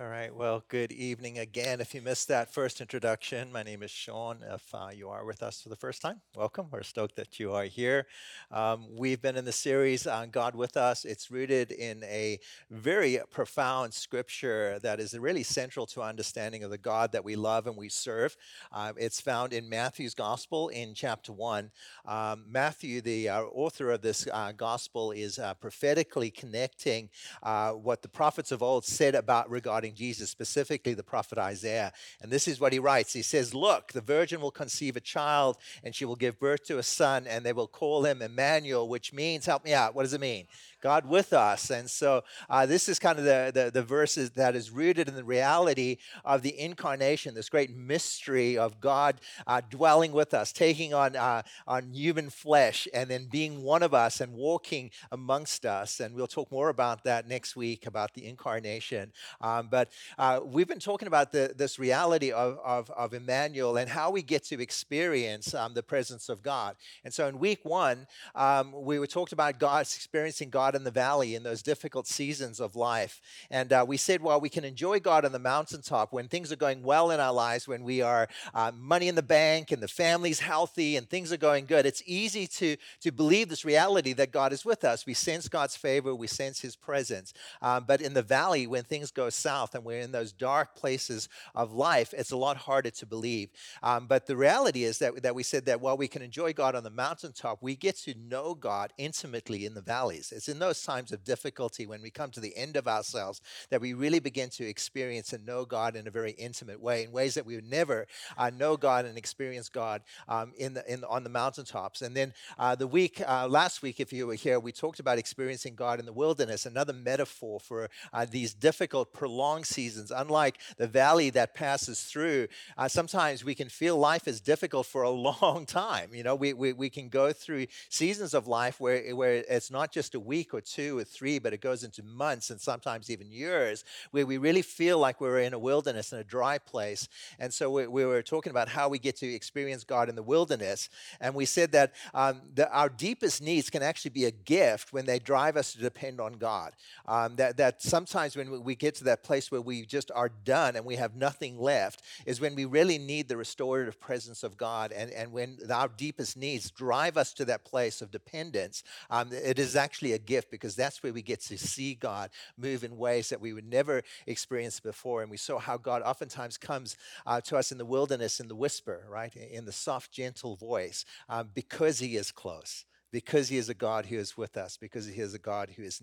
All right. Well, good evening again. If you missed that first introduction, my name is Shaun. If uh, you are with us for the first time, welcome. We're stoked that you are here. Um, we've been in the series on God with Us. It's rooted in a very profound scripture that is really central to our understanding of the God that we love and we serve. Uh, it's found in Matthew's Gospel in chapter 1. Um, Matthew, the uh, author of this uh, gospel, is uh, prophetically connecting uh, what the prophets of old said about regarding regarding Jesus, specifically the prophet Isaiah. And this is what he writes He says, Look, the virgin will conceive a child, and she will give birth to a son, and they will call him Emmanuel, which means, help me out, what does it mean? God with us. And so uh, this is kind of the, the, the verses that is rooted in the reality of the incarnation, this great mystery of God uh, dwelling with us, taking on, uh, on human flesh, and then being one of us and walking amongst us. And we'll talk more about that next week about the incarnation. Um, but uh, we've been talking about the, this reality of, of, of, Emmanuel and how we get to experience um, the presence of God. And so in week one, um, we were talked about God's experiencing God God in the valley in those difficult seasons of life. And uh, we said, well, we can enjoy God on the mountaintop when things are going well in our lives, when we are uh, money in the bank and the family's healthy and things are going good. It's easy to, to believe this reality that God is with us. We sense God's favor, we sense His presence. Um, but in the valley, when things go south and we're in those dark places of life, it's a lot harder to believe. Um, but the reality is that, that we said that while we can enjoy God on the mountaintop, we get to know God intimately in the valleys. It's in those times of difficulty when we come to the end of ourselves that we really begin to experience and know God in a very intimate way, in ways that we would never uh, know God and experience God um, in the, in, on the mountaintops. And then uh, the week, uh, last week, if you were here, we talked about experiencing God in the wilderness, another metaphor for uh, these difficult, prolonged seasons. Unlike the valley that passes through, uh, sometimes we can feel life is difficult for a long time. You know, we, we, we can go through seasons of life where, where it's not just a week or two or three, but it goes into months and sometimes even years where we really feel like we're in a wilderness, in a dry place. And so we, we were talking about how we get to experience God in the wilderness. And we said that, um, our deepest needs can actually be a gift when they drive us to depend on God. Um, that, that sometimes when we get to that place where we just are done and we have nothing left is when we really need the restorative presence of God. And, and when our deepest needs drive us to that place of dependence, um, it is actually a gift gift because that's where we get to see God move in ways that we would never experience before. And we saw how God oftentimes comes uh, to us in the wilderness in the whisper, right? In the soft, gentle voice um, because He is close because he is a God who is with us, because he is a God who is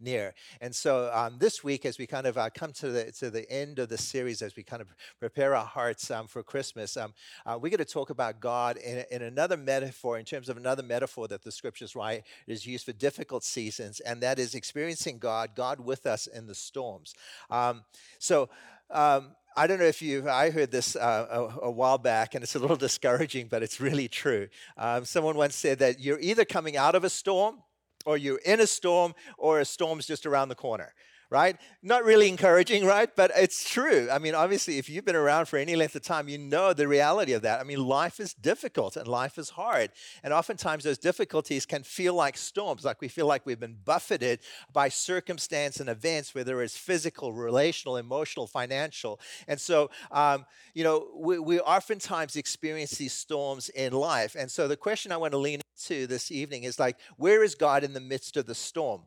near. And so um, this week, as we kind of uh, come to the, to the end of the series, as we kind of prepare our hearts um, for Christmas, um, uh, we're going to talk about God in, in, another metaphor, in terms of another metaphor that the scriptures write is used for difficult seasons, and that is experiencing God, God with us in the storms. Um, so, um, I don't know if you I heard this uh, a, a, while back, and it's a little discouraging, but it's really true. Um, someone once said that you're either coming out of a storm, or you're in a storm, or a storm's just around the corner right? Not really encouraging, right? But it's true. I mean, obviously, if you've been around for any length of time, you know the reality of that. I mean, life is difficult and life is hard. And oftentimes, those difficulties can feel like storms, like we feel like we've been buffeted by circumstance and events, whether it's physical, relational, emotional, financial. And so, um, you know, we, we oftentimes experience these storms in life. And so, the question I want to lean into this evening is like, where is God in the midst of the storm?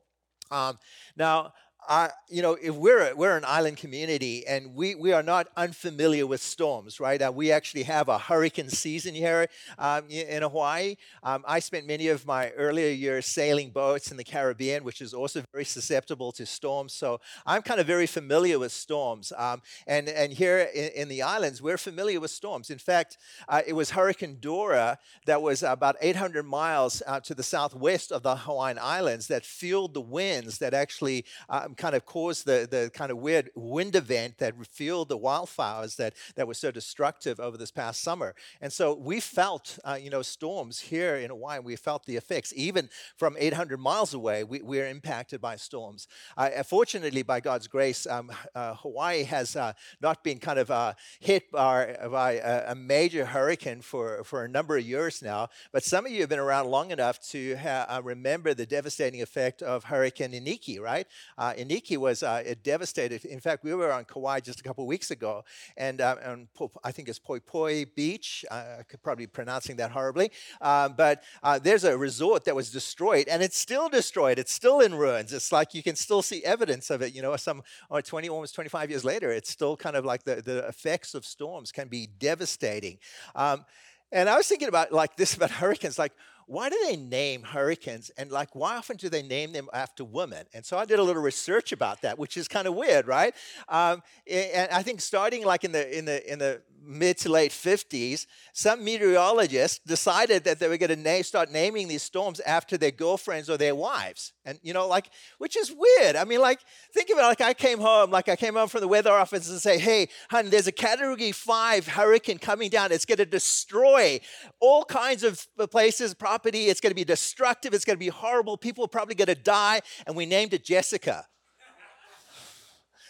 Um, now, uh, you know, if we're we're an island community and we, we are not unfamiliar with storms, right? Uh, we actually have a hurricane season here um, in Hawaii. Um, I spent many of my earlier years sailing boats in the Caribbean, which is also very susceptible to storms. So I'm kind of very familiar with storms. Um, and and here in, in, the islands, we're familiar with storms. In fact, uh, it was Hurricane Dora that was about 800 miles uh, to the southwest of the Hawaiian Islands that fueled the winds that actually um, kind of caused the, the kind of weird wind event that fueled the wildfires that, that were so destructive over this past summer. And so we felt, uh, you know, storms here in Hawaii. We felt the effects. Even from 800 miles away, we, we're impacted by storms. Uh, fortunately, by God's grace, um, uh, Hawaii has uh, not been kind of uh, hit by, by a, a, major hurricane for, for a number of years now. But some of you have been around long enough to ha- uh, remember the devastating effect of Hurricane Iniki, right? Uh, Iniki was uh, devastated. In fact, we were on Kauai just a couple weeks ago, and uh, on I think it's Poi Poi Beach. I could probably be pronouncing that horribly, uh, but uh, there's a resort that was destroyed, and it's still destroyed. It's still in ruins. It's like you can still see evidence of it. You know, some or 20, almost 25 years later, it's still kind of like the, the effects of storms can be devastating. Um, and I was thinking about like this about hurricanes, like why do they name hurricanes? And like why often do they name them after women? And so i did a little research about that which is kind of weird right? Um, and i think starting like in the in the in the mid to late 50s, some meteorologists decided that they were going to na- start naming these storms after their girlfriends or their wives. And, you know, like, which is weird. I mean, like, think about it, like I came home, like I came home from the weather office and say, hey, hon, there's a category five hurricane coming down. It's going to destroy all kinds of places, property. It's going to be destructive. It's going to be horrible. People are probably going to die. And we named it Jessica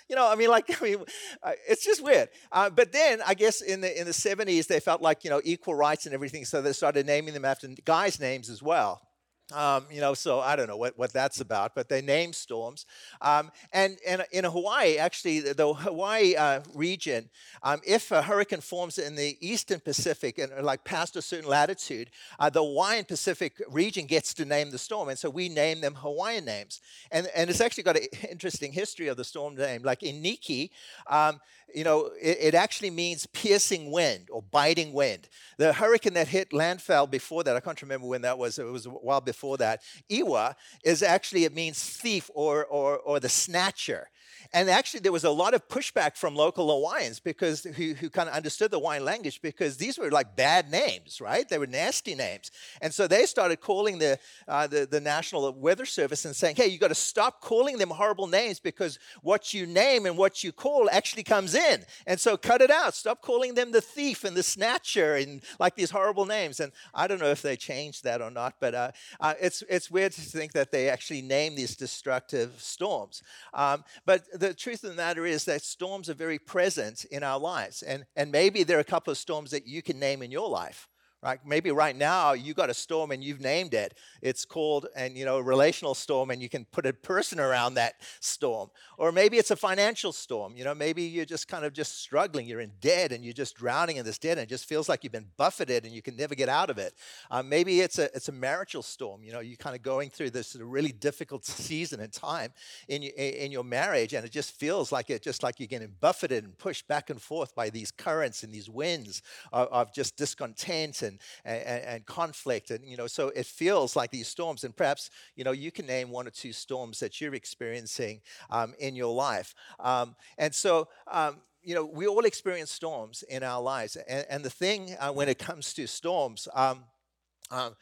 you know, I mean, like, I mean, it's just weird. Uh, but then I guess in the in the 70s they felt like you know equal rights and everything, so they started naming them after guys' names as well. Um, you know, so I don't know what, what that's about, but they name storms. Um, and, and in Hawaii, actually, the Hawaii uh, region, um, if a hurricane forms in the eastern Pacific and uh, like past a certain latitude, uh, the Hawaiian Pacific region gets to name the storm. And so we name them Hawaiian names. And, and it's actually got an interesting history of the storm name. Like Iniki, um, you know, it, it, actually means piercing wind or biting wind. The hurricane that hit landfall before that, I can't remember when that was, it was a while before that. Iwa is actually, it means thief or, or, or the snatcher. And actually, there was a lot of pushback from local Hawaiians because who, who kind of understood the Hawaiian language because these were like bad names, right? They were nasty names. And so they started calling the, uh, the, the National Weather Service and saying, hey, you got to stop calling them horrible names because what you name and what you call actually comes in. And so cut it out. Stop calling them the thief and the snatcher and like these horrible names. And I don't know if they changed that or not, but uh, uh, it's, it's weird to think that they actually name these destructive storms. Um, but the truth of the matter is that storms are very present in our lives. And, and maybe there are a couple of storms that you can name in your life right? Maybe right now you got a storm and you've named it. It's called, and you know, a relational storm, and you can put a person around that storm. Or maybe it's a financial storm. You know, maybe you're just kind of just struggling. You're in debt and you're just drowning in this debt, and it just feels like you've been buffeted and you can never get out of it. Uh, maybe it's a it's a marital storm. You know, you're kind of going through this really difficult season and time in your, in your marriage, and it just feels like it just like you're getting buffeted and pushed back and forth by these currents and these winds of, of just discontent and, and, and conflict. And, you know, so it feels like these storms. And perhaps, you know, you can name one or two storms that you're experiencing um, in your life. Um, and so, um, you know, we all experience storms in our lives. And, and the thing uh, when it comes to storms, um, um,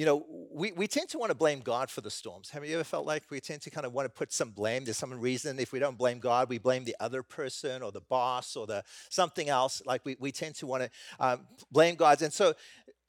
you know, we, we tend to want to blame God for the storms. Have you ever felt like we tend to kind of want to put some blame? There's some reason if we don't blame God, we blame the other person or the boss or the something else. Like we, we tend to want to um, blame God. And so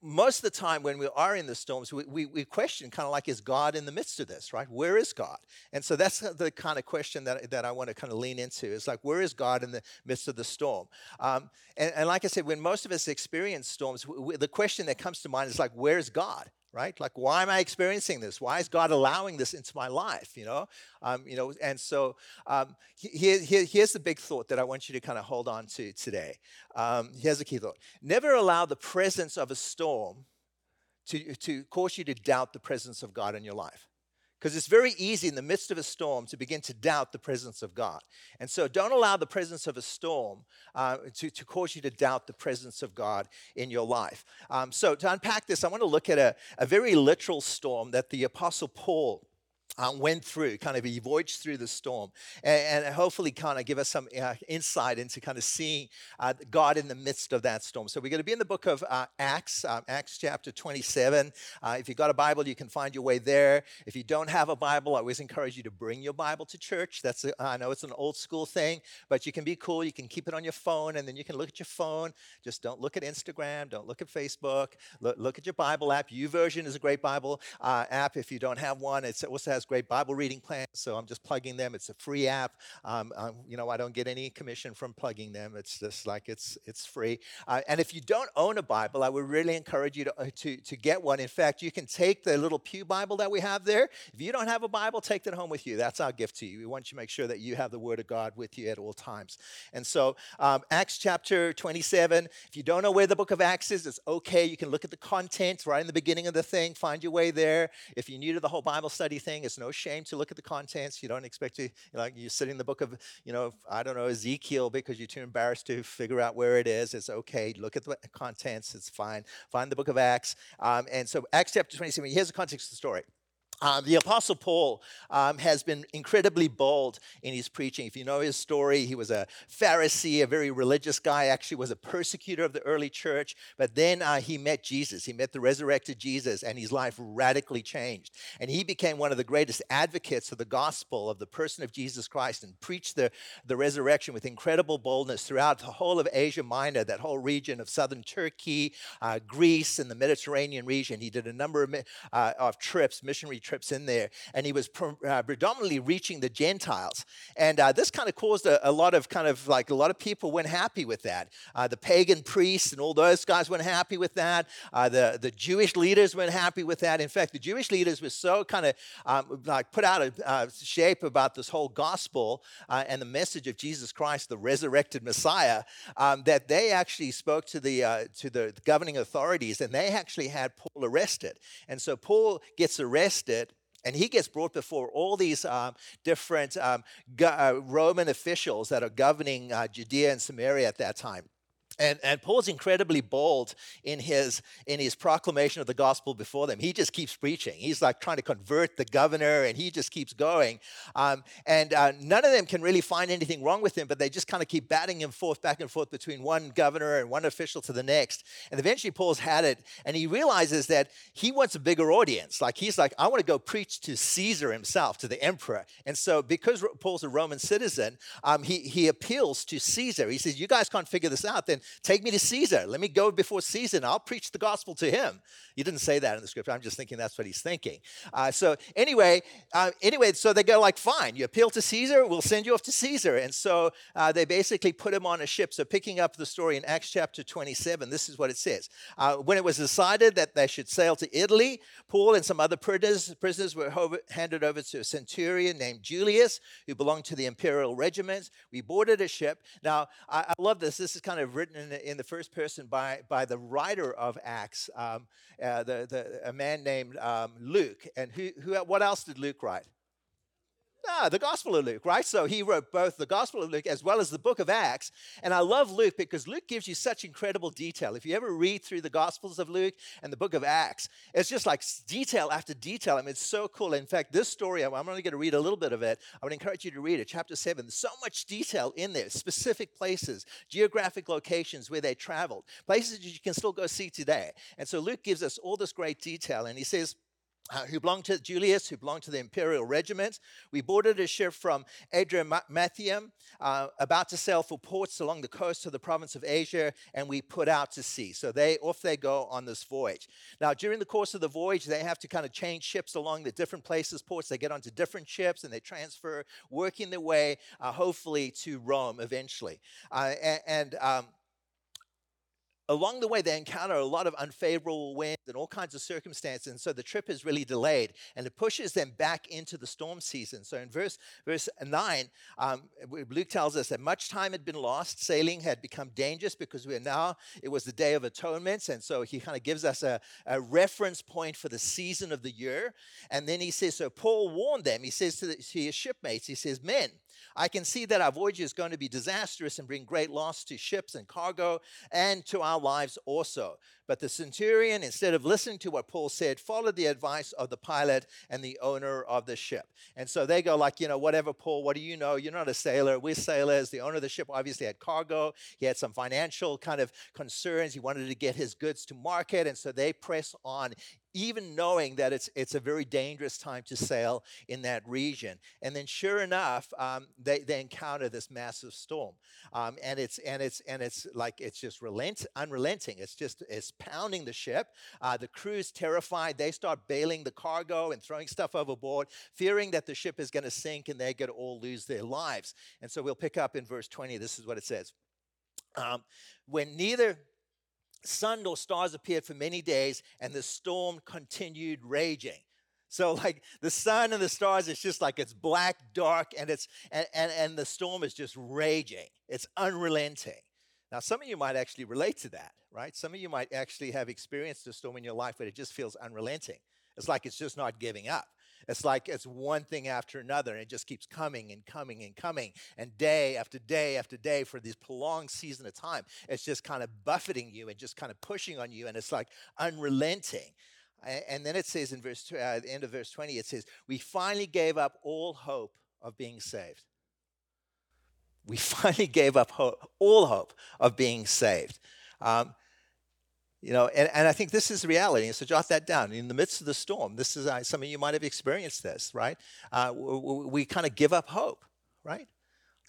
most of the time when we are in the storms, we, we, we, question kind of like, is God in the midst of this, right? Where is God? And so that's the kind of question that, that I want to kind of lean into is like, where is God in the midst of the storm? Um, and, and, like I said, when most of us experience storms, we, the question that comes to mind is like, where is God? Right? Like, why am I experiencing this? Why is God allowing this into my life? You know, um, you know. And so um, here, here, here's the big thought that I want you to kind of hold on to today. Um, here's a key thought: Never allow the presence of a storm to to cause you to doubt the presence of God in your life. Because it's very easy in the midst of a storm to begin to doubt the presence of God. And so don't allow the presence of a storm uh, to, to cause you to doubt the presence of God in your life. Um, so to unpack this, I want to look at a, a very literal storm that the Apostle Paul uh, went through, kind of voyaged through the storm, and, and hopefully kind of give us some uh, insight into kind of seeing uh, God in the midst of that storm. So we're going to be in the book of uh, Acts, um, Acts chapter 27. Uh, if you've got a Bible, you can find your way there. If you don't have a Bible, I always encourage you to bring your Bible to church. That's a, I know it's an old school thing, but you can be cool. You can keep it on your phone, and then you can look at your phone. Just don't look at Instagram. Don't look at Facebook. Look, look at your Bible app. YouVersion is a great Bible app. If you don't have one, it also has has great Bible reading plans, so I'm just plugging them. It's a free app. Um, um, you know, I don't get any commission from plugging them. It's just like it's it's free. Uh, and if you don't own a Bible, I would really encourage you to, uh, to to get one. In fact, you can take the little pew Bible that we have there. If you don't have a Bible, take that home with you. That's our gift to you. We want you to make sure that you have the Word of God with you at all times. And so, um, Acts chapter 27. If you don't know where the book of Acts is, it's okay. You can look at the content right in the beginning of the thing. Find your way there. If you're new to the whole Bible study thing, it's no shame to look at the contents. You don't expect to, you know, like you're sitting in the book of, you know, I don't know, Ezekiel because you're too embarrassed to figure out where it is. It's okay. Look at the contents. It's fine. Find the book of Acts. Um, and so, Acts chapter 27, here's the context of the story. Um, the Apostle Paul um, has been incredibly bold in his preaching. If you know his story, he was a Pharisee, a very religious guy, actually was a persecutor of the early church. But then uh, he met Jesus. He met the resurrected Jesus, and his life radically changed. And he became one of the greatest advocates of the gospel of the person of Jesus Christ and preached the, the resurrection with incredible boldness throughout the whole of Asia Minor, that whole region of southern Turkey, uh, Greece, and the Mediterranean region. He did a number of, uh, of trips, missionary trips trips in there, and he was pre- uh, predominantly reaching the Gentiles. And uh, this kind of caused a, a, lot of kind of like a lot of people weren't happy with that. Uh, the pagan priests and all those guys weren't happy with that. Uh, the, the Jewish leaders weren't happy with that. In fact, the Jewish leaders were so kind of um, like put out of uh, shape about this whole gospel uh, and the message of Jesus Christ, the resurrected Messiah, um, that they actually spoke to the to the governing authorities, and they actually had Paul arrested. And so Paul gets arrested and he gets brought before all these um, different um, uh, Roman officials that are governing uh, Judea and Samaria at that time. And, and Paul's incredibly bold in his, in his proclamation of the gospel before them. He just keeps preaching. He's like trying to convert the governor, and he just keeps going. Um, and uh, none of them can really find anything wrong with him, but they just kind of keep batting him forth, back and forth between one governor and one official to the next. And eventually, Paul's had it, and he realizes that he wants a bigger audience. Like, he's like, I want to go preach to Caesar himself, to the emperor. And so, because Paul's a Roman citizen, um, he, he appeals to Caesar. He says, You guys can't figure this out, then Take me to Caesar. Let me go before Caesar and I'll preach the gospel to him. He didn't say that in the scripture. I'm just thinking that's what he's thinking. Uh, so anyway, uh, anyway, so they go like, fine, you appeal to Caesar, we'll send you off to Caesar. And so uh, they basically put him on a ship. So picking up the story in Acts chapter 27, this is what it says. Uh, when it was decided that they should sail to Italy, Paul and some other prisoners, prisoners were handed over to a centurion named Julius, who belonged to the imperial regiment. We boarded a ship. Now, I, I love this. This is kind of written in the, in the first person by, by the writer of Acts, um, uh, the, the, a man named um, Luke. And who, who, what else did Luke write? Ah, the Gospel of Luke, right? So he wrote both the Gospel of Luke as well as the book of Acts. And I love Luke because Luke gives you such incredible detail. If you ever read through the Gospels of Luke and the book of Acts, it's just like detail after detail. I mean, it's so cool. In fact, this story, I'm only going to read a little bit of it. I would encourage you to read it, chapter 7. There's so much detail in there, specific places, geographic locations where they traveled, places that you can still go see today. And so Luke gives us all this great detail. And he says, uh, who belonged to Julius, who belonged to the imperial regiment. We boarded a ship from Adramyttium, uh, about to sail for ports along the coast of the province of Asia, and we put out to sea. So they off they go on this voyage. Now, during the course of the voyage, they have to kind of change ships along the different places, ports. They get onto different ships and they transfer, working their way, uh, hopefully, to Rome eventually. Uh, and, and um, along the way, they encounter a lot of unfavorable winds and all kinds of circumstances. And so the trip is really delayed and it pushes them back into the storm season. So in verse, verse 9, um, Luke tells us that much time had been lost. Sailing had become dangerous because we're now, it was the Day of Atonement. And so he kind of gives us a, a reference point for the season of the year. And then he says, So Paul warned them. He says to, the, to his shipmates, He says, Men, I can see that our voyage is going to be disastrous and bring great loss to ships and cargo and to our lives also. But the centurion, instead of listening to what Paul said, followed the advice of the pilot and the owner of the ship. And so they go like, you know, whatever, Paul, what do you know? You're not a sailor. We're sailors. The owner of the ship obviously had cargo. He had some financial kind of concerns. He wanted to get his goods to market. And so they press on even knowing that it's it's a very dangerous time to sail in that region. And then, sure enough, um, they they encounter this massive storm, um, and it's and it's and it's like it's just relent unrelenting. It's just it's pounding the ship. Uh, the crew's terrified. They start bailing the cargo and throwing stuff overboard, fearing that the ship is going to sink and they're going to all lose their lives. And so we'll pick up in verse twenty. This is what it says. Um, when neither sun nor stars appeared for many days, and the storm continued raging. So, like the sun and the stars, it's just like it's black, dark, and it's and, and, and the storm is just raging. It's unrelenting. Now, some of you might actually relate to that, right? Some of you might actually have experienced a storm in your life, but it just feels unrelenting. It's like it's just not giving up. It's like it's one thing after another, and it just keeps coming and coming and coming. And day after day after day for this prolonged season of time, it's just kind of buffeting you and just kind of pushing on you, and it's like unrelenting. And then it says in verse, uh, the end of verse 20, it says, We finally gave up all hope of being saved. We finally gave up hope, all hope of being saved. Um, you know, and, and I think this is reality. so jot that down. In the midst of the storm, this is uh, some of you might have experienced this, right? Uh, we, we kind of give up hope, right?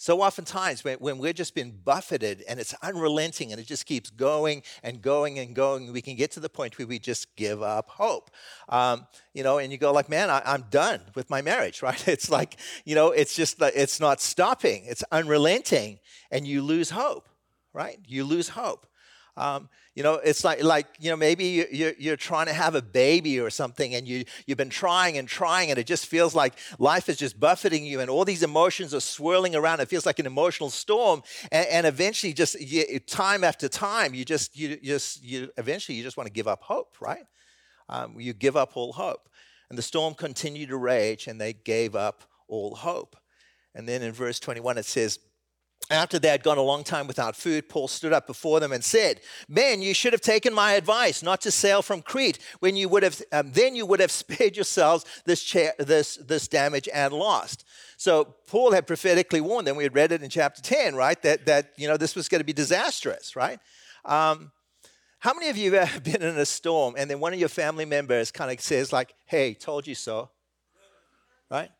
So oftentimes when, we're just been buffeted and it's unrelenting and it just keeps going and going and going, we can get to the point where we just give up hope. Um, you know, and you go like, man, I, I'm done with my marriage, right? It's like, you know, it's just, it's not stopping. It's unrelenting and you lose hope, right? You lose hope. Um, you know, it's like, like you know, maybe you're, you're trying to have a baby or something and you, you've been trying and trying and it just feels like life is just buffeting you and all these emotions are swirling around. It feels like an emotional storm. And, and eventually just you, time after time, you just, you just, you eventually you just want to give up hope, right? Um, you give up all hope. And the storm continued to rage and they gave up all hope. And then in verse 21 it says, after they had gone a long time without food, Paul stood up before them and said, Men, you should have taken my advice not to sail from Crete when you would have, um, then you would have spared yourselves this, cha- this, this damage and lost. So Paul had prophetically warned them. We had read it in chapter 10, right? That, that you know, this was going to be disastrous, right? Um, how many of you have been in a storm and then one of your family members kind of says like, hey, told you so, right?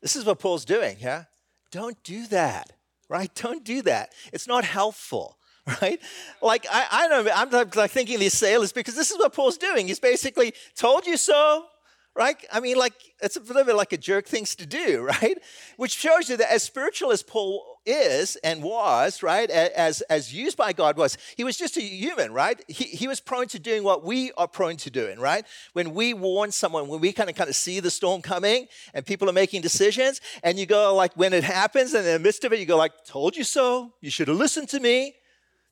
This is what Paul's doing, yeah? Don't do that right? Don't do that. It's not helpful, right? Like, I, I know, I'm like thinking these sailors because this is what Paul's doing. He's basically told you so, right? I mean, like, it's a little bit like a jerk things to do, right? Which shows you that as spiritual as Paul is and was, right, as, as used by God was, he was just a human, right? He, he was prone to doing what we are prone to doing, right? When we warn someone, when we kind of kind of see the storm coming and people are making decisions, and you go like, when it happens, and in the midst of it, you go like, told you so, you should have listened to me.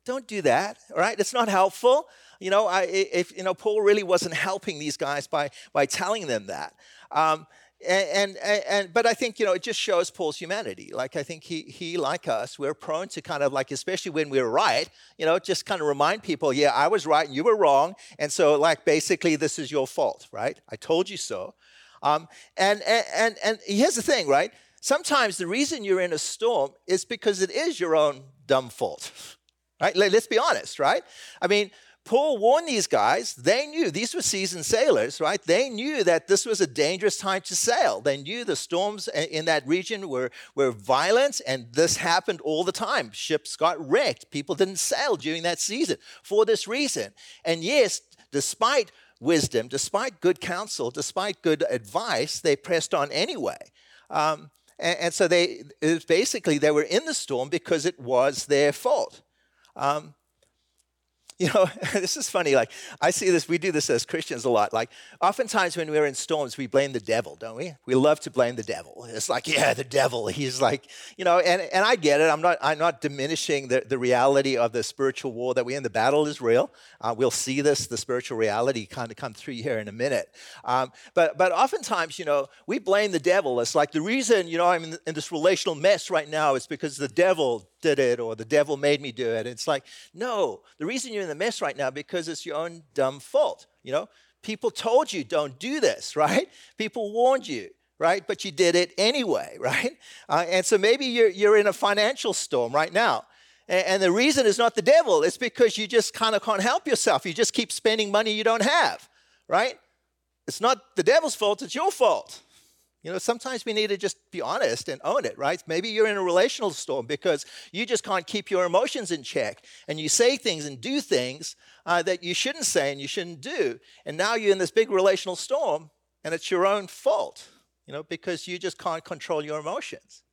Don't do that, right? It's not helpful. You know, I, if you know, Paul really wasn't helping these guys by by telling them that. Um, and, and, and but I think you know it just shows Paul's humanity. Like I think he he like us, we're prone to kind of like especially when we're right, you know, just kind of remind people, yeah, I was right and you were wrong, and so like basically this is your fault, right? I told you so. Um, and, and and and here's the thing, right? Sometimes the reason you're in a storm is because it is your own dumb fault, right? Let's be honest, right? I mean, Paul warned these guys. They knew, these were seasoned sailors, right? They knew that this was a dangerous time to sail. They knew the storms in that region were, were violent, and this happened all the time. Ships got wrecked. People didn't sail during that season for this reason. And yes, despite wisdom, despite good counsel, despite good advice, they pressed on anyway. Um, and, and, so they, basically, they were in the storm because it was their fault. Um, you know, this is funny. Like, I see this, we do this as Christians a lot. Like, oftentimes when we're in storms, we blame the devil, don't we? We love to blame the devil. It's like, yeah, the devil. He's like, you know, and, and I get it. I'm not, I'm not diminishing the, the reality of the spiritual war that we're in. The battle is real. Uh, we'll see this, the spiritual reality kind of come through here in a minute. Um, but, but oftentimes, you know, we blame the devil. It's like the reason, you know, I'm in, in this relational mess right now is because the devil did it or the devil made me do it. It's like, no, the reason you're in the mess right now because it's your own dumb fault. You know, people told you don't do this, right? People warned you right? But you did it anyway, right? Uh, and so maybe you're, you're in a financial storm right now. And, and the reason is not the devil, it's because you just kind of can't help yourself. You just keep spending money you don't have, right? it's not the devil's fault, it's your fault. You know, sometimes we need to just be honest and own it, right? Maybe you're in a relational storm because you just can't keep your emotions in check and you say things and do things uh, that you shouldn't say and you shouldn't do. And now you're in this big relational storm and it's your own fault, you know, because you just can't control your emotions.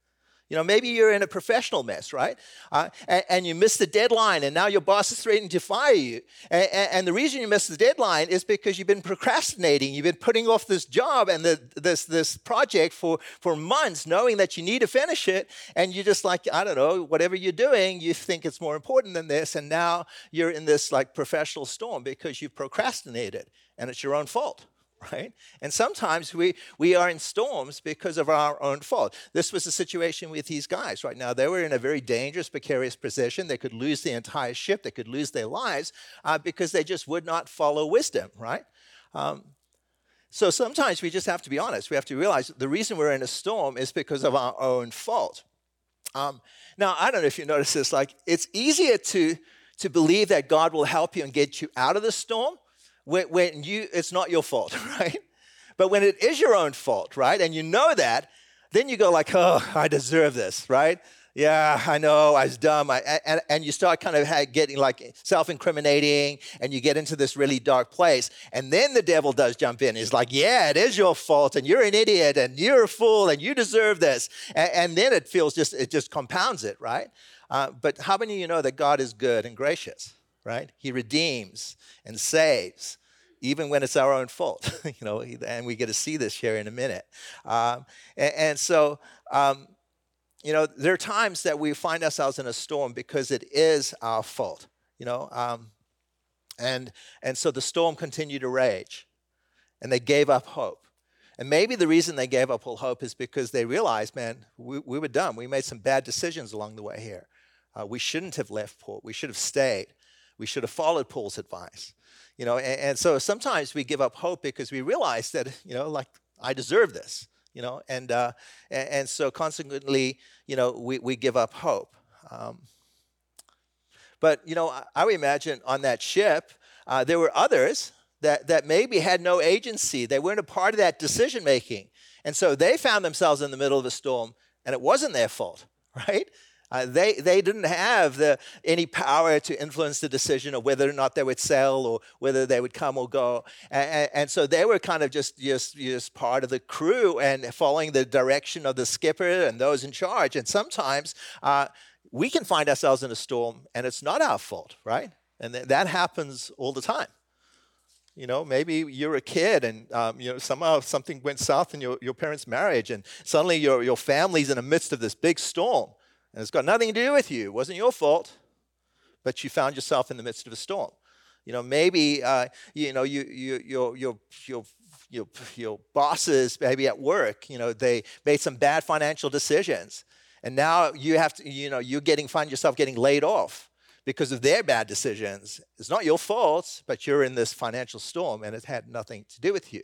You know, maybe you're in a professional mess, right? Uh, and, and, you missed the deadline, and now your boss is threatening to fire you. And, and, the reason you missed the deadline is because you've been procrastinating. You've been putting off this job and the, this, this project for, for months, knowing that you need to finish it. And you're just like, I don't know, whatever you're doing, you think it's more important than this. And now you're in this like professional storm because you've procrastinated, and it's your own fault right? And sometimes we, we are in storms because of our own fault. This was the situation with these guys right now. They were in a very dangerous, precarious position. They could lose the entire ship, they could lose their lives uh, because they just would not follow wisdom, right? Um, so sometimes we just have to be honest. We have to realize the reason we're in a storm is because of our own fault. Um, now, I don't know if you notice this, like, it's easier to, to believe that God will help you and get you out of the storm when, when you, it's not your fault, right? But when it is your own fault, right? And you know that, then you go like, oh, I deserve this, right? Yeah, I know, I was dumb. I, and, and you start kind of getting like self incriminating and you get into this really dark place. And then the devil does jump in. He's like, yeah, it is your fault and you're an idiot and you're a fool and you deserve this. And, and then it feels just, it just compounds it, right? Uh, but how many of you know that God is good and gracious? Right? He redeems and saves, even when it's our own fault, you know, and we get to see this here in a minute. Um, and, and, so, um, you know, there are times that we find ourselves in a storm because it is our fault, you know, um, and, and so the storm continued to rage, and they gave up hope. And maybe the reason they gave up all hope is because they realized, man, we, we were dumb. We made some bad decisions along the way here. Uh, we shouldn't have left port. We should have stayed. We should have followed Paul's advice. You know, and, and so sometimes we give up hope because we realize that, you know, like I deserve this, you know, and uh, and, and so consequently, you know, we, we give up hope. Um, but you know, I, I would imagine on that ship uh, there were others that that maybe had no agency. They weren't a part of that decision making, and so they found themselves in the middle of a storm, and it wasn't their fault, right? Uh, they, they didn't have the, any power to influence the decision of whether or not they would sell or whether they would come or go. And, and, so they were kind of just, just, just part of the crew and following the direction of the skipper and those in charge. And sometimes uh, we can find ourselves in a storm and it's not our fault, right? And th- that happens all the time. You know, maybe you're a kid and um, you know somehow something went south in your, your parents' marriage, and suddenly your, your family's in the midst of this big storm. And it's got nothing to do with you. It wasn't your fault, but you found yourself in the midst of a storm. You know, maybe, uh, you know, you, you, your, your, your, your, your bosses, maybe at work, you know, they made some bad financial decisions. And now you have to, you know, you're getting, find yourself getting laid off because of their bad decisions. It's not your fault, but you're in this financial storm and it had nothing to do with you.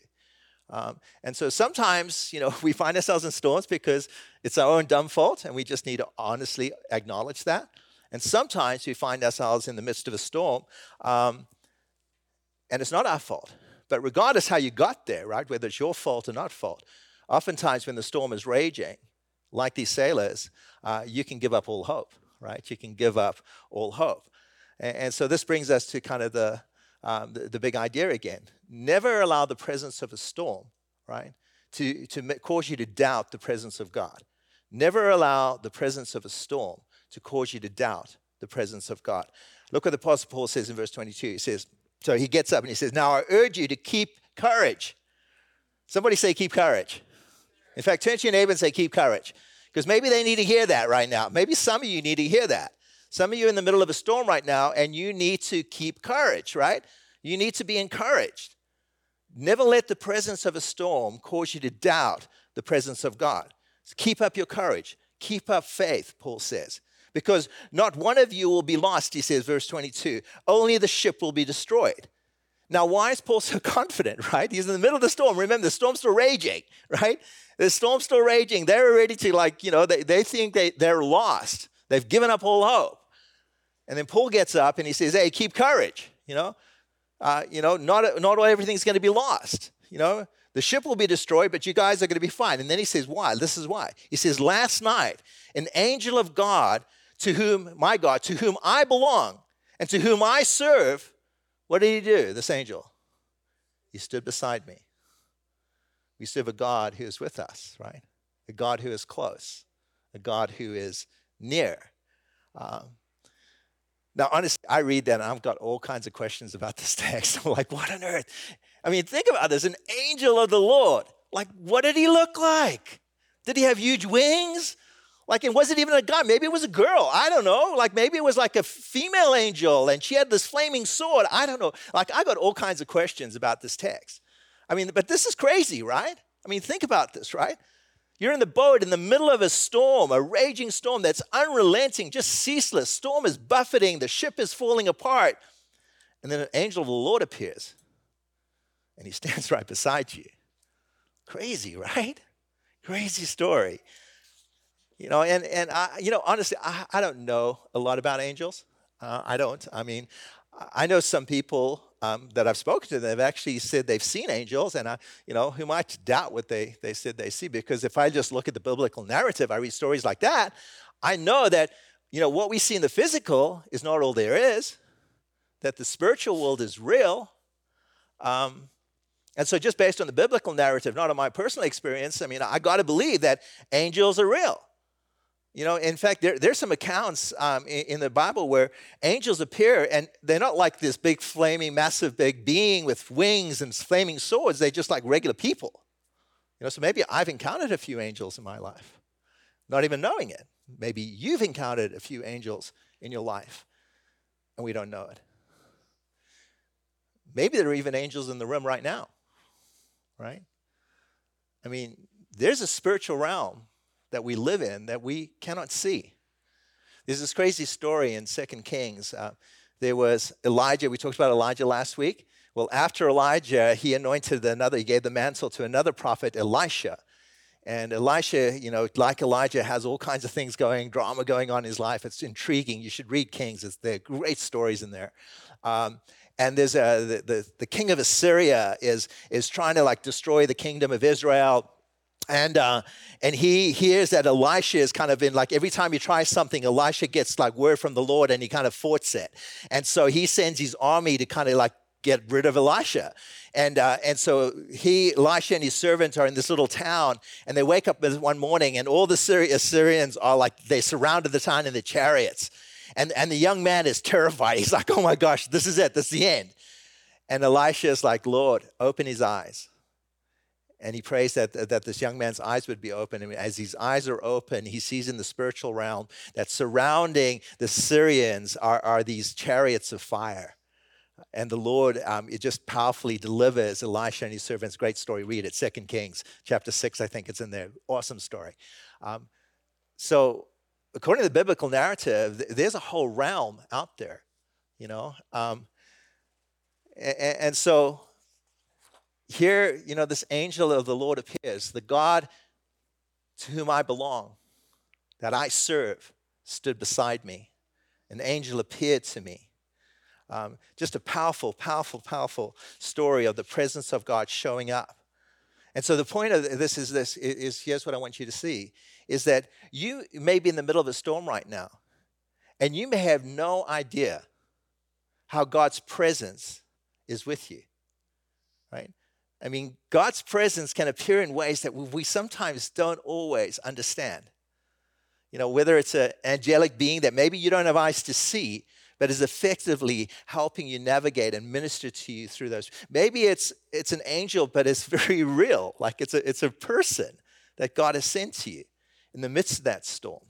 Um, and so sometimes, you know, we find ourselves in storms because it's our own dumb fault, and we just need to honestly acknowledge that. And sometimes we find ourselves in the midst of a storm, um, and it's not our fault. But regardless how you got there, right, whether it's your fault or not fault, oftentimes when the storm is raging, like these sailors, uh, you can give up all hope, right? You can give up all hope. And, and so this brings us to kind of the, um, the, the big idea again. Never allow the presence of a storm, right, to, to cause you to doubt the presence of God. Never allow the presence of a storm to cause you to doubt the presence of God. Look what the Apostle Paul says in verse 22. He says, So he gets up and he says, Now I urge you to keep courage. Somebody say, Keep courage. In fact, turn to your neighbor and say, Keep courage. Because maybe they need to hear that right now. Maybe some of you need to hear that. Some of you in the middle of a storm right now and you need to keep courage, right? You need to be encouraged. Never let the presence of a storm cause you to doubt the presence of God. So keep up your courage. Keep up faith, Paul says. Because not one of you will be lost, he says, verse 22. Only the ship will be destroyed. Now, why is Paul so confident, right? He's in the middle of the storm. Remember, the storm's still raging, right? The storm's still raging. They're ready to, like, you know, they, they think they, they're lost. They've given up all hope. And then Paul gets up and he says, Hey, keep courage. You know, uh, you know, not, not everything's going to be lost. You know, the ship will be destroyed, but you guys are going to be fine. And then he says, Why? This is why. He says, Last night, an angel of God, to whom, my God, to whom I belong and to whom I serve, what did he do, this angel? He stood beside me. We serve a God who is with us, right? A God who is close, a God who is near. Um, now, honestly, I read that and I've got all kinds of questions about this text. I'm like, what on earth? I mean, think about this an angel of the Lord. Like, what did he look like? Did he have huge wings? Like, it even a guy? Maybe it was a girl. I don't know. Like, maybe it was like a female angel and she had this flaming sword. I don't know. Like, I got all kinds of questions about this text. I mean, but this is crazy, right? I mean, think about this, right? You're in the boat in the middle of a storm, a raging storm that's unrelenting, just ceaseless. Storm is buffeting, the ship is falling apart. And then an angel of the Lord appears and he stands right beside you. Crazy, right? Crazy story. You know, and, and I, you know, honestly, I, I don't know a lot about angels. Uh, I don't. I mean, I know some people um, that I've spoken to, they've actually said they've seen angels, and I, you know, who might doubt what they, they said they see, because if I just look at the biblical narrative, I read stories like that, I know that, you know, what we see in the physical is not all there is, that the spiritual world is real. Um, and so, just based on the biblical narrative, not on my personal experience, I mean, I got to believe that angels are real. You know, in fact, there, there's some accounts um, in, in, the Bible where angels appear and they're not like this big, flaming, massive, big being with wings and flaming swords. They're just like regular people. You know, so maybe I've encountered a few angels in my life, not even knowing it. Maybe you've encountered a few angels in your life and we don't know it. Maybe there are even angels in the room right now, right? I mean, there's a spiritual realm that we live in that we cannot see. There's this crazy story in Second Kings. Uh, there was Elijah. We talked about Elijah last week. Well, after Elijah, he anointed another, he gave the mantle to another prophet, Elisha. And Elisha, you know, like Elijah, has all kinds of things going, drama going on in his life. It's intriguing. You should read Kings. It's, there are great stories in there. Um, and there's a, the, the, the king of Assyria is, is trying to like destroy the kingdom of Israel and uh, and he hears that Elisha is kind of in like every time he tries something, Elisha gets like word from the Lord, and he kind of thwarts it. And so he sends his army to kind of like get rid of Elisha. And, uh, and so he, Elisha and his servants are in this little town, and they wake up one morning, and all the Assyrians are like, they surrounded the town in the chariots. And, and the young man is terrified. He's like, oh my gosh, this is it, this is the end. And Elisha is like, Lord, open his eyes and he prays that, that this young man's eyes would be open. And as his eyes are open, he sees in the spiritual realm that surrounding the Syrians are, are these chariots of fire. And the Lord, um, it just powerfully delivers Elisha and his servants. Great story. Read it, Second Kings, chapter 6, I think it's in there. Awesome story. Um, so, according to the biblical narrative, there's a whole realm out there, you know. Um, and, and so, here, you know, this angel of the Lord appears. The God to whom I belong, that I serve, stood beside me. An angel appeared to me. Um, just a powerful, powerful, powerful story of the presence of God showing up. And so the point of this is this is here's what I want you to see is that you may be in the middle of a storm right now, and you may have no idea how God's presence is with you. I mean, God's presence can appear in ways that we sometimes don't always understand. You know, whether it's an angelic being that maybe you don't have eyes to see, but is effectively helping you navigate and minister to you through those. Maybe it's it's an angel, but it's very real, like it's a it's a person that God has sent to you in the midst of that storm.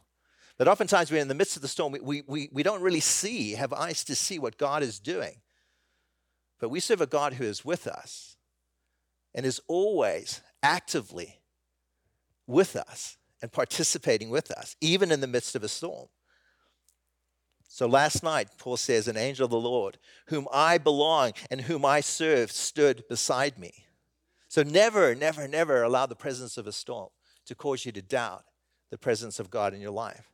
But oftentimes we're in the midst of the storm, we, we, we don't really see, have eyes to see what God is doing. But we serve a God who is with us and is always actively with us and participating with us, even in the midst of a storm. So last night, Paul says, an angel of the Lord, whom I belong and whom I serve, stood beside me. So never, never, never allow the presence of a storm to cause you to doubt the presence of God in your life.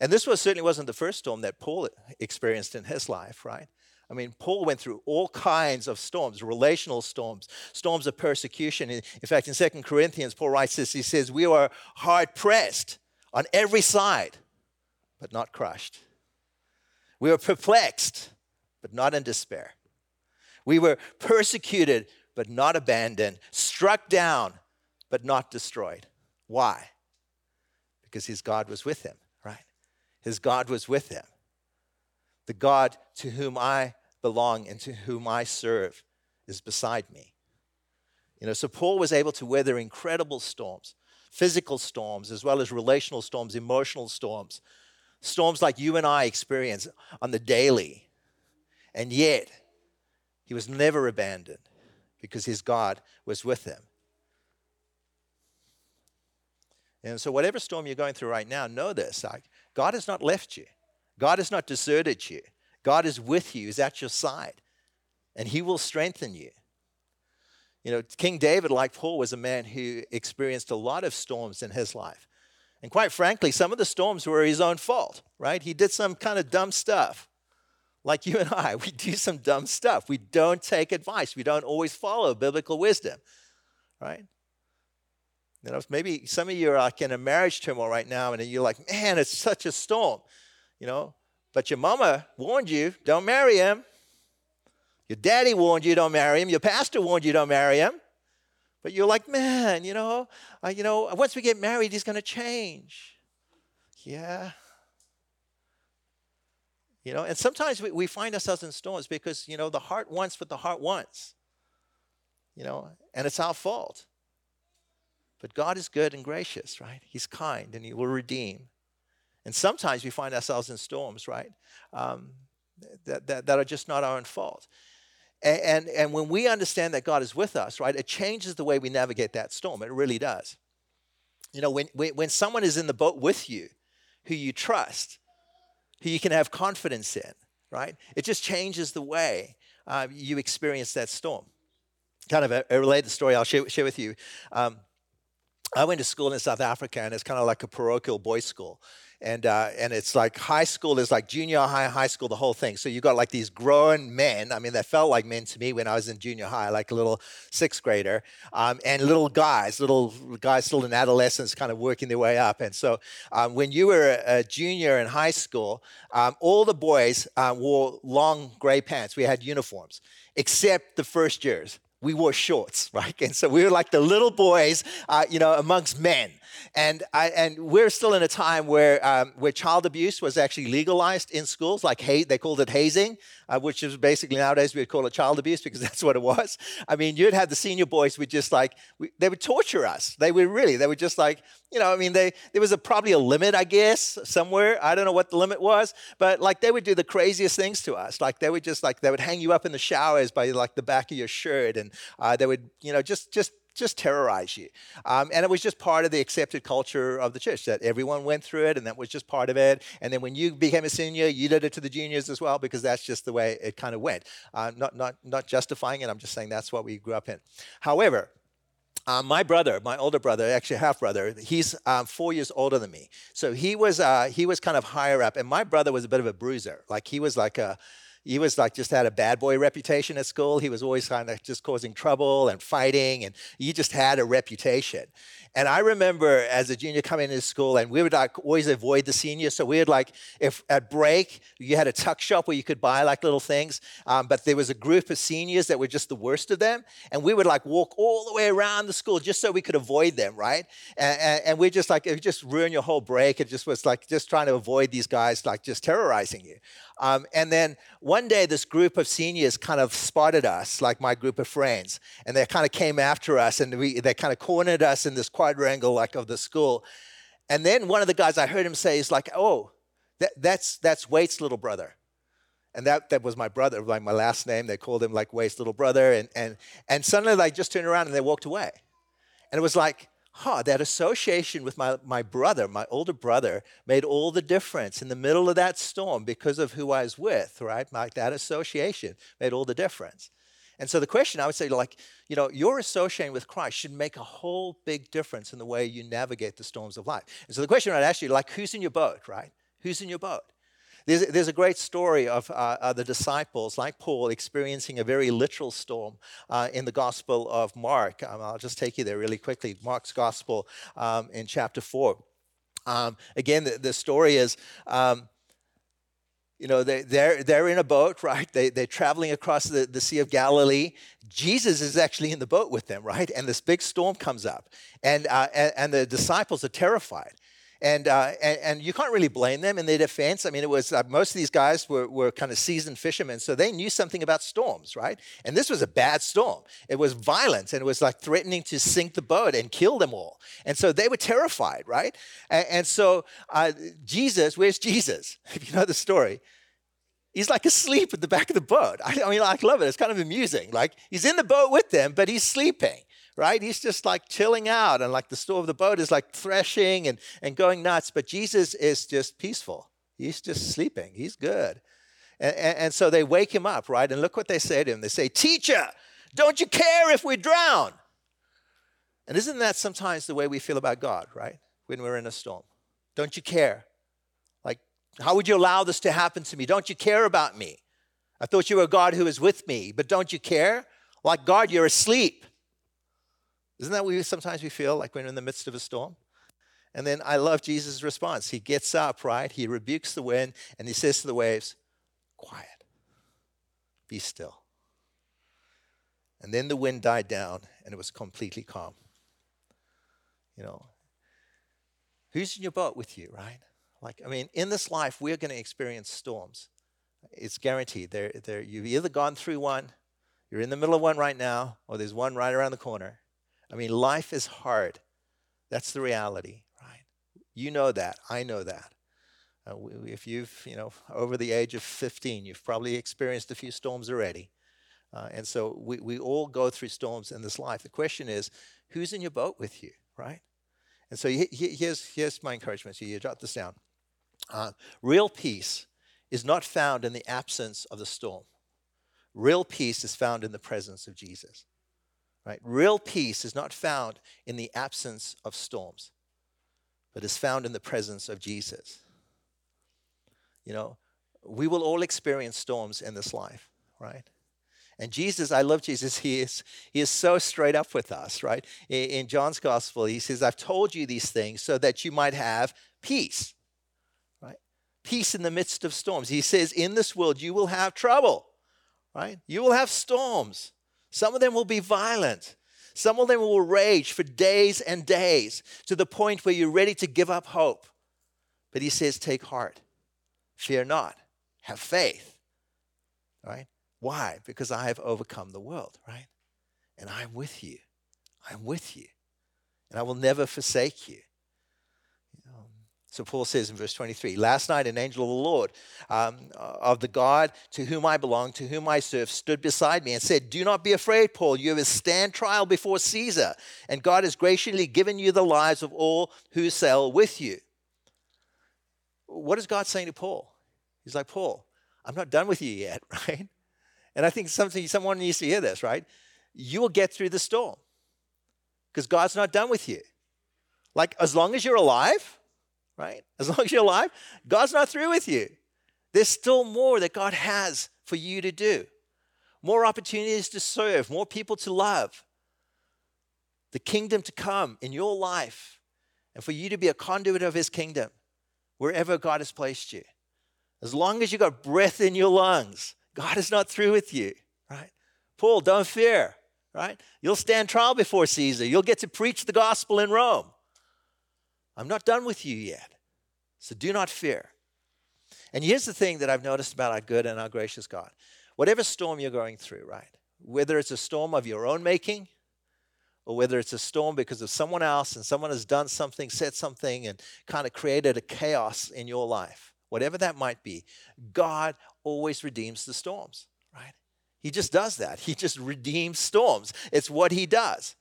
And this was certainly wasn't the first storm that Paul experienced in his life, right? I mean, Paul went through all kinds of storms, relational storms, storms of persecution. In fact, in Second Corinthians, Paul writes this he says, We are hard pressed on every side, but not crushed. We were perplexed, but not in despair. We were persecuted, but not abandoned, struck down, but not destroyed. Why? Because his God was with him, right? His God was with him. The God to whom I belong and to whom I serve is beside me. You know, so Paul was able to weather incredible storms, physical storms, as well as relational storms, emotional storms, storms like you and I experience on the daily. And yet, he was never abandoned because his God was with him. And so, whatever storm you're going through right now, know this like, God has not left you, God has not deserted you. God is with you, He's at your side, and He will strengthen you. You know, King David, like Paul, was a man who experienced a lot of storms in his life. And quite frankly, some of the storms were his own fault, right? He did some kind of dumb stuff. Like you and I, we do some dumb stuff. We don't take advice. We don't always follow biblical wisdom, right? You know, maybe some of you are like in a marriage turmoil right now, and you're like, man, it's such a storm. You know, but your mama warned you, don't marry him. Your daddy warned you, don't marry him. Your pastor warned you, don't marry him. But you're like, man, you know, you know, once we get married, he's going to change. Yeah. You know, and sometimes we, we find ourselves in storms because, you know, the heart wants what the heart wants. You know, and it's our fault. But God is good and gracious, right? He's kind and He will redeem. And sometimes we find ourselves in storms, right? Um, that, that, that are just not our own fault. And, and, and when we understand that God is with us, right, it changes the way we navigate that storm. It really does. You know, when, when, someone is in the boat with you, who you trust, who you can have confidence in, right, it just changes the way uh, you experience that storm. Kind of a, a related story I'll share, share with you. Um, I went to school in South Africa, and it's kind of like a parochial boys' school and uh, and it's like high school is like junior high, high school, the whole thing. So you got like these grown men. I mean, they felt like men to me when I was in junior high, like a little sixth grader, um, and little guys, little guys still in adolescence, kind of working their way up. And so um, when you were a, junior in high school, um, all the boys uh, wore long gray pants. We had uniforms, except the first years we wore shorts, right? And so we were like the little boys, uh, you know, amongst men. And I, and we're still in a time where um, where child abuse was actually legalized in schools, like. They called it hazing, uh, which is basically nowadays we would call it child abuse because that's what it was. I mean, you'd have the senior boys would just like we, they would torture us. They would really. They would just like you know. I mean, they there was a, probably a limit, I guess, somewhere. I don't know what the limit was, but like they would do the craziest things to us. Like they would just like they would hang you up in the showers by like the back of your shirt, and uh, they would you know just just just terrorize you. Um, and it was just part of the accepted culture of the church that everyone went through it and that was just part of it. And then when you became a senior, you did it to the juniors as well because that's just the way it kind of went. Uh, not, not, not justifying it, I'm just saying that's what we grew up in. However, uh, my brother, my older brother, actually half brother, he's um, four years older than me. So he was uh, he was kind of higher up, and my brother was a bit of a bruiser. Like he was like a he was like just had a bad boy reputation at school. He was always kind of just causing trouble and fighting, and he just had a reputation. And I remember as a junior coming into school, and we would like always avoid the seniors. So we would like, if at break, you had a tuck shop where you could buy like little things, um, but there was a group of seniors that were just the worst of them. And we would like walk all the way around the school just so we could avoid them, right? And, and, and we just like, it would just ruin your whole break. It just was like just trying to avoid these guys like just terrorizing you. Um, and then one day, this group of seniors kind of spotted us, like my group of friends, and they kind of came after us, and we, they kind of cornered us in this quadrangle like of the school. And then one of the guys I heard him say is like, "Oh, that, that's that's Waite's little brother." And that, that was my brother, like my last name. They called him like Waite's little brother. And, and, and suddenly they just turned around and they walked away. And it was like, huh, that association with my, my brother, my older brother, made all the difference in the middle of that storm because of who I was with, right? Like that association made all the difference. And so the question I would say, like, you know, your associating with Christ should make a whole big difference in the way you navigate the storms of life. And so the question I'd ask you, like, who's in your boat, right? Who's in your boat? There's, there's a great story of uh, uh, the disciples, like Paul, experiencing a very literal storm uh, in the Gospel of Mark. Um, I'll just take you there really quickly. Mark's Gospel um, in chapter 4. Um, again, the, the, story is um, you know, they, they're, they're in a boat, right? They, they're traveling across the, the Sea of Galilee. Jesus is actually in the boat with them, right? And this big storm comes up. And, uh, and, and, the disciples are terrified. And, uh, and, and, you can't really blame them in their defense. I mean, it was uh, most of these guys were, were kind of seasoned fishermen, so they knew something about storms, right? And this was a bad storm. It was violent and it was like threatening to sink the boat and kill them all. And so they were terrified, right? And, and so uh, Jesus, where's Jesus? If you know the story, he's like asleep at the back of the boat. I, I mean, I love it. It's kind of amusing. Like he's in the boat with them, but he's sleeping right? He's just like chilling out, and like the store of the boat is like threshing and, and going nuts. But Jesus is just peaceful. He's just sleeping. He's good. And, and, and so they wake him up, right? And look what they say to him. They say, Teacher, don't you care if we drown? And isn't that sometimes the way we feel about God, right? When we're in a storm. Don't you care? Like, how would you allow this to happen to me? Don't you care about me? I thought you were God who was with me, but don't you care? Like, God, you're asleep. Isn't that what we, sometimes we feel like when we're in the midst of a storm? And then I love Jesus' response. He gets up, right? He rebukes the wind and he says to the waves, Quiet, be still. And then the wind died down and it was completely calm. You know, who's in your boat with you, right? Like, I mean, in this life, we're going to experience storms. It's guaranteed. They're, they're, you've either gone through one, you're in the middle of one right now, or there's one right around the corner. I mean, life is hard. That's the reality, right? You know that. I know that. Uh, if you've, you know, over the age of 15, you've probably experienced a few storms already. Uh, and so we, we all go through storms in this life. The question is, who's in your boat with you, right? And so here's, here's my encouragement to you. Jot this down. Uh, real peace is not found in the absence of the storm. Real peace is found in the presence of Jesus. Right? Real peace is not found in the absence of storms, but is found in the presence of Jesus. You know, we will all experience storms in this life, right? And Jesus, I love Jesus. He is, he is so straight up with us, right? In, in John's gospel, he says, I've told you these things so that you might have peace, right? Peace in the midst of storms. He says, In this world, you will have trouble, right? You will have storms. Some of them will be violent. Some of them will rage for days and days to the point where you're ready to give up hope. But he says, Take heart, fear not, have faith. Right? Why? Because I have overcome the world, right? And I'm with you. I'm with you. And I will never forsake you. So Paul says in verse 23 Last night, an angel of the Lord, um, of the God to whom I belong, to whom I serve, stood beside me and said, Do not be afraid, Paul. You have stand trial before Caesar, and God has graciously given you the lives of all who sail with you. What is God saying to Paul? He's like, Paul, I'm not done with you yet, right? And I think something, someone needs to hear this, right? You will get through the storm because God's not done with you. Like, as long as you're alive, right? As long as you're alive, God's not through with you. There's still more that God has for you to do, more opportunities to serve, more people to love, the kingdom to come in your life, and for you to be a conduit of His kingdom wherever God has placed you. As long as you got breath in your lungs, God is not through with you, right? Paul, don't fear, right? You'll stand trial before Caesar. You'll get to preach the gospel in Rome. I'm not done with you yet. So do not fear. And here's the thing that I've noticed about our good and our gracious God. Whatever storm you're going through, right? Whether it's a storm of your own making, or whether it's a storm because of someone else and someone has done something, said something, and kind of created a chaos in your life, whatever that might be, God always redeems the storms, right? He just does that. He just redeems storms. It's what he does.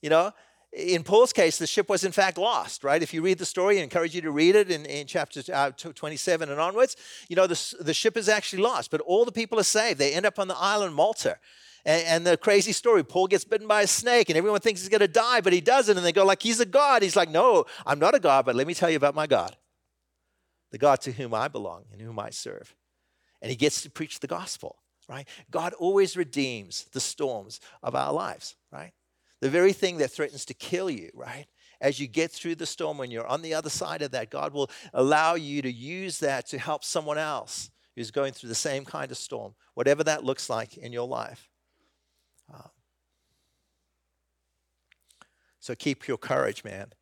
You know, in Paul's case, the ship was in fact lost, right? If you read the story, I encourage you to read it in, in chapter uh, 27 and onwards. You know, the, the ship is actually lost, but all the people are saved. They end up on the island Malta. And, and the crazy story, Paul gets bitten by a snake, and everyone thinks he's going to die, but he doesn't. And they go like, he's a god. He's like, no, I'm not a god, but let me tell you about my God. the God to whom I belong and whom I serve. And he gets to preach the gospel, right? God always redeems the storms of our lives, right? The very thing that threatens to kill you, right? As you get through the storm, when you're on the other side of that, God will allow you to use that to help someone else who's going through the same kind of storm, whatever that looks like in your life. Um, so keep your courage, man.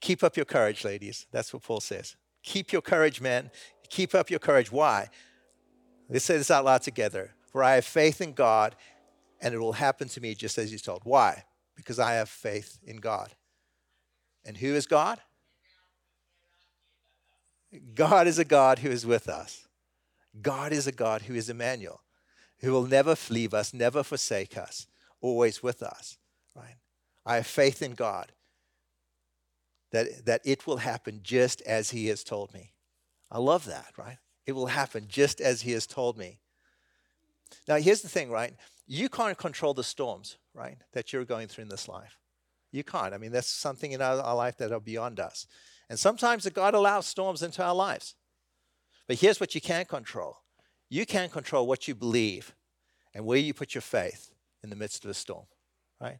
Keep up your courage, ladies. That's what Paul says. Keep your courage, men. Keep up your courage. Why? Let's say this out loud together. For I have faith in God, and it will happen to me just as He's told. Why? Because I have faith in God. And who is God? God is a God who is with us. God is a God who is Emmanuel, who will never leave us, never forsake us, always with us. Right? I have faith in God that, that it will happen just as He has told me. I love that, right? It will happen just as He has told me. Now, here's the thing, right? You can't control the storms, right, that you're going through in this life. You can't. I mean, that's something in our, our life that are beyond us. And sometimes God allows storms into our lives. But here's what you can't control you can't control what you believe and where you put your faith in the midst of a storm, right?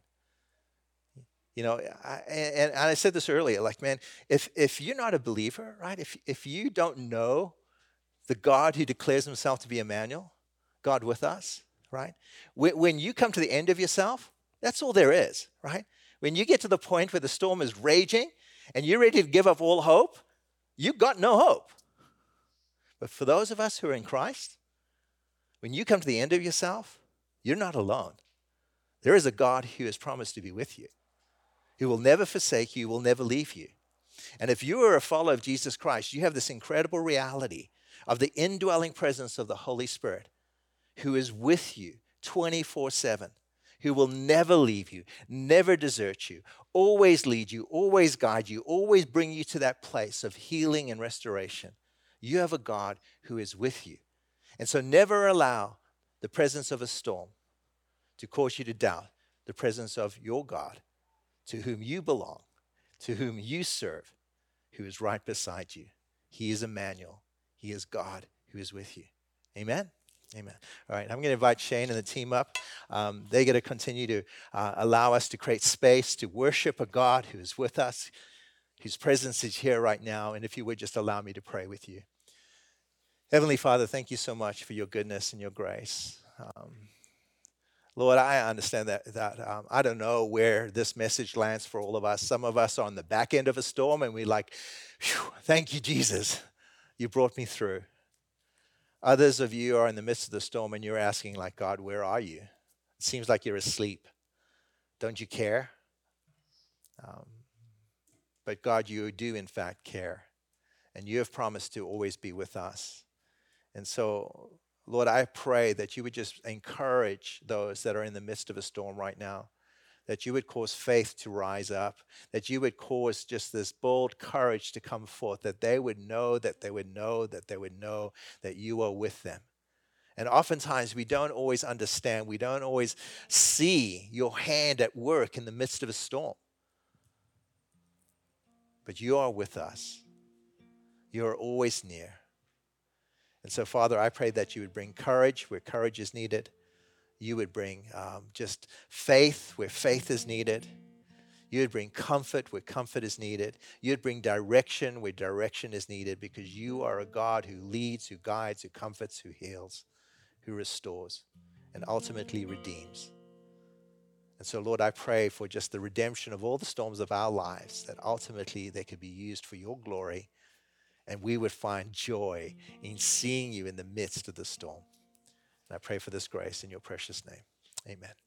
You know, I, and, and I said this earlier, like, man, if, if you're not a believer, right, if, if you don't know the God who declares himself to be Emmanuel, God with us, right? When, you come to the end of yourself, that's all there is, right? When you get to the point where the storm is raging and you're ready to give up all hope, you've got no hope. But for those of us who are in Christ, when you come to the end of yourself, you're not alone. There is a God who has promised to be with you who will never forsake you, will never leave you. And if you are a follower of Jesus Christ, you have this incredible reality of the indwelling presence of the Holy Spirit who is with you 24 7, who will never leave you, never desert you, always lead you, always guide you, always bring you to that place of healing and restoration. You have a God who is with you. And so never allow the presence of a storm to cause you to doubt the presence of your God to whom you belong, to whom you serve, who is right beside you. He is Emmanuel. He is God who is with you. Amen. Amen. All right, I'm going to invite Shane and the team up. Um, they're going to continue to uh, allow us to create space to worship a God who is with us, whose presence is here right now. And if you would just allow me to pray with you. Heavenly Father, thank you so much for your goodness and your grace. Um, Lord, I understand that, that um, I don't know where this message lands for all of us. Some of us are on the back end of a storm and we're like, thank you, Jesus. You brought me through. Others of you are in the midst of the storm and you're asking, like, God, where are you? It seems like you're asleep. Don't you care? Um, but God, you do in fact care. And you have promised to always be with us. And so, Lord, I pray that you would just encourage those that are in the midst of a storm right now, that you would cause faith to rise up, that you would cause just this bold courage to come forth, that they would know, that they would know, that they would know that you are with them. And oftentimes we don't always understand, we don't always see your hand at work in the midst of a storm. But you are with us, you are always near. And so, Father, I pray that you would bring courage where courage is needed. You would bring um, just faith where faith is needed. You would bring comfort where comfort is needed. You'd bring direction where direction is needed because you are a God who leads, who guides, who comforts, who heals, who restores, and ultimately redeems. And so, Lord, I pray for just the redemption of all the storms of our lives, that ultimately they could be used for your glory and we would find joy in seeing you in the midst of the storm. And I pray for this grace in your precious name. Amen.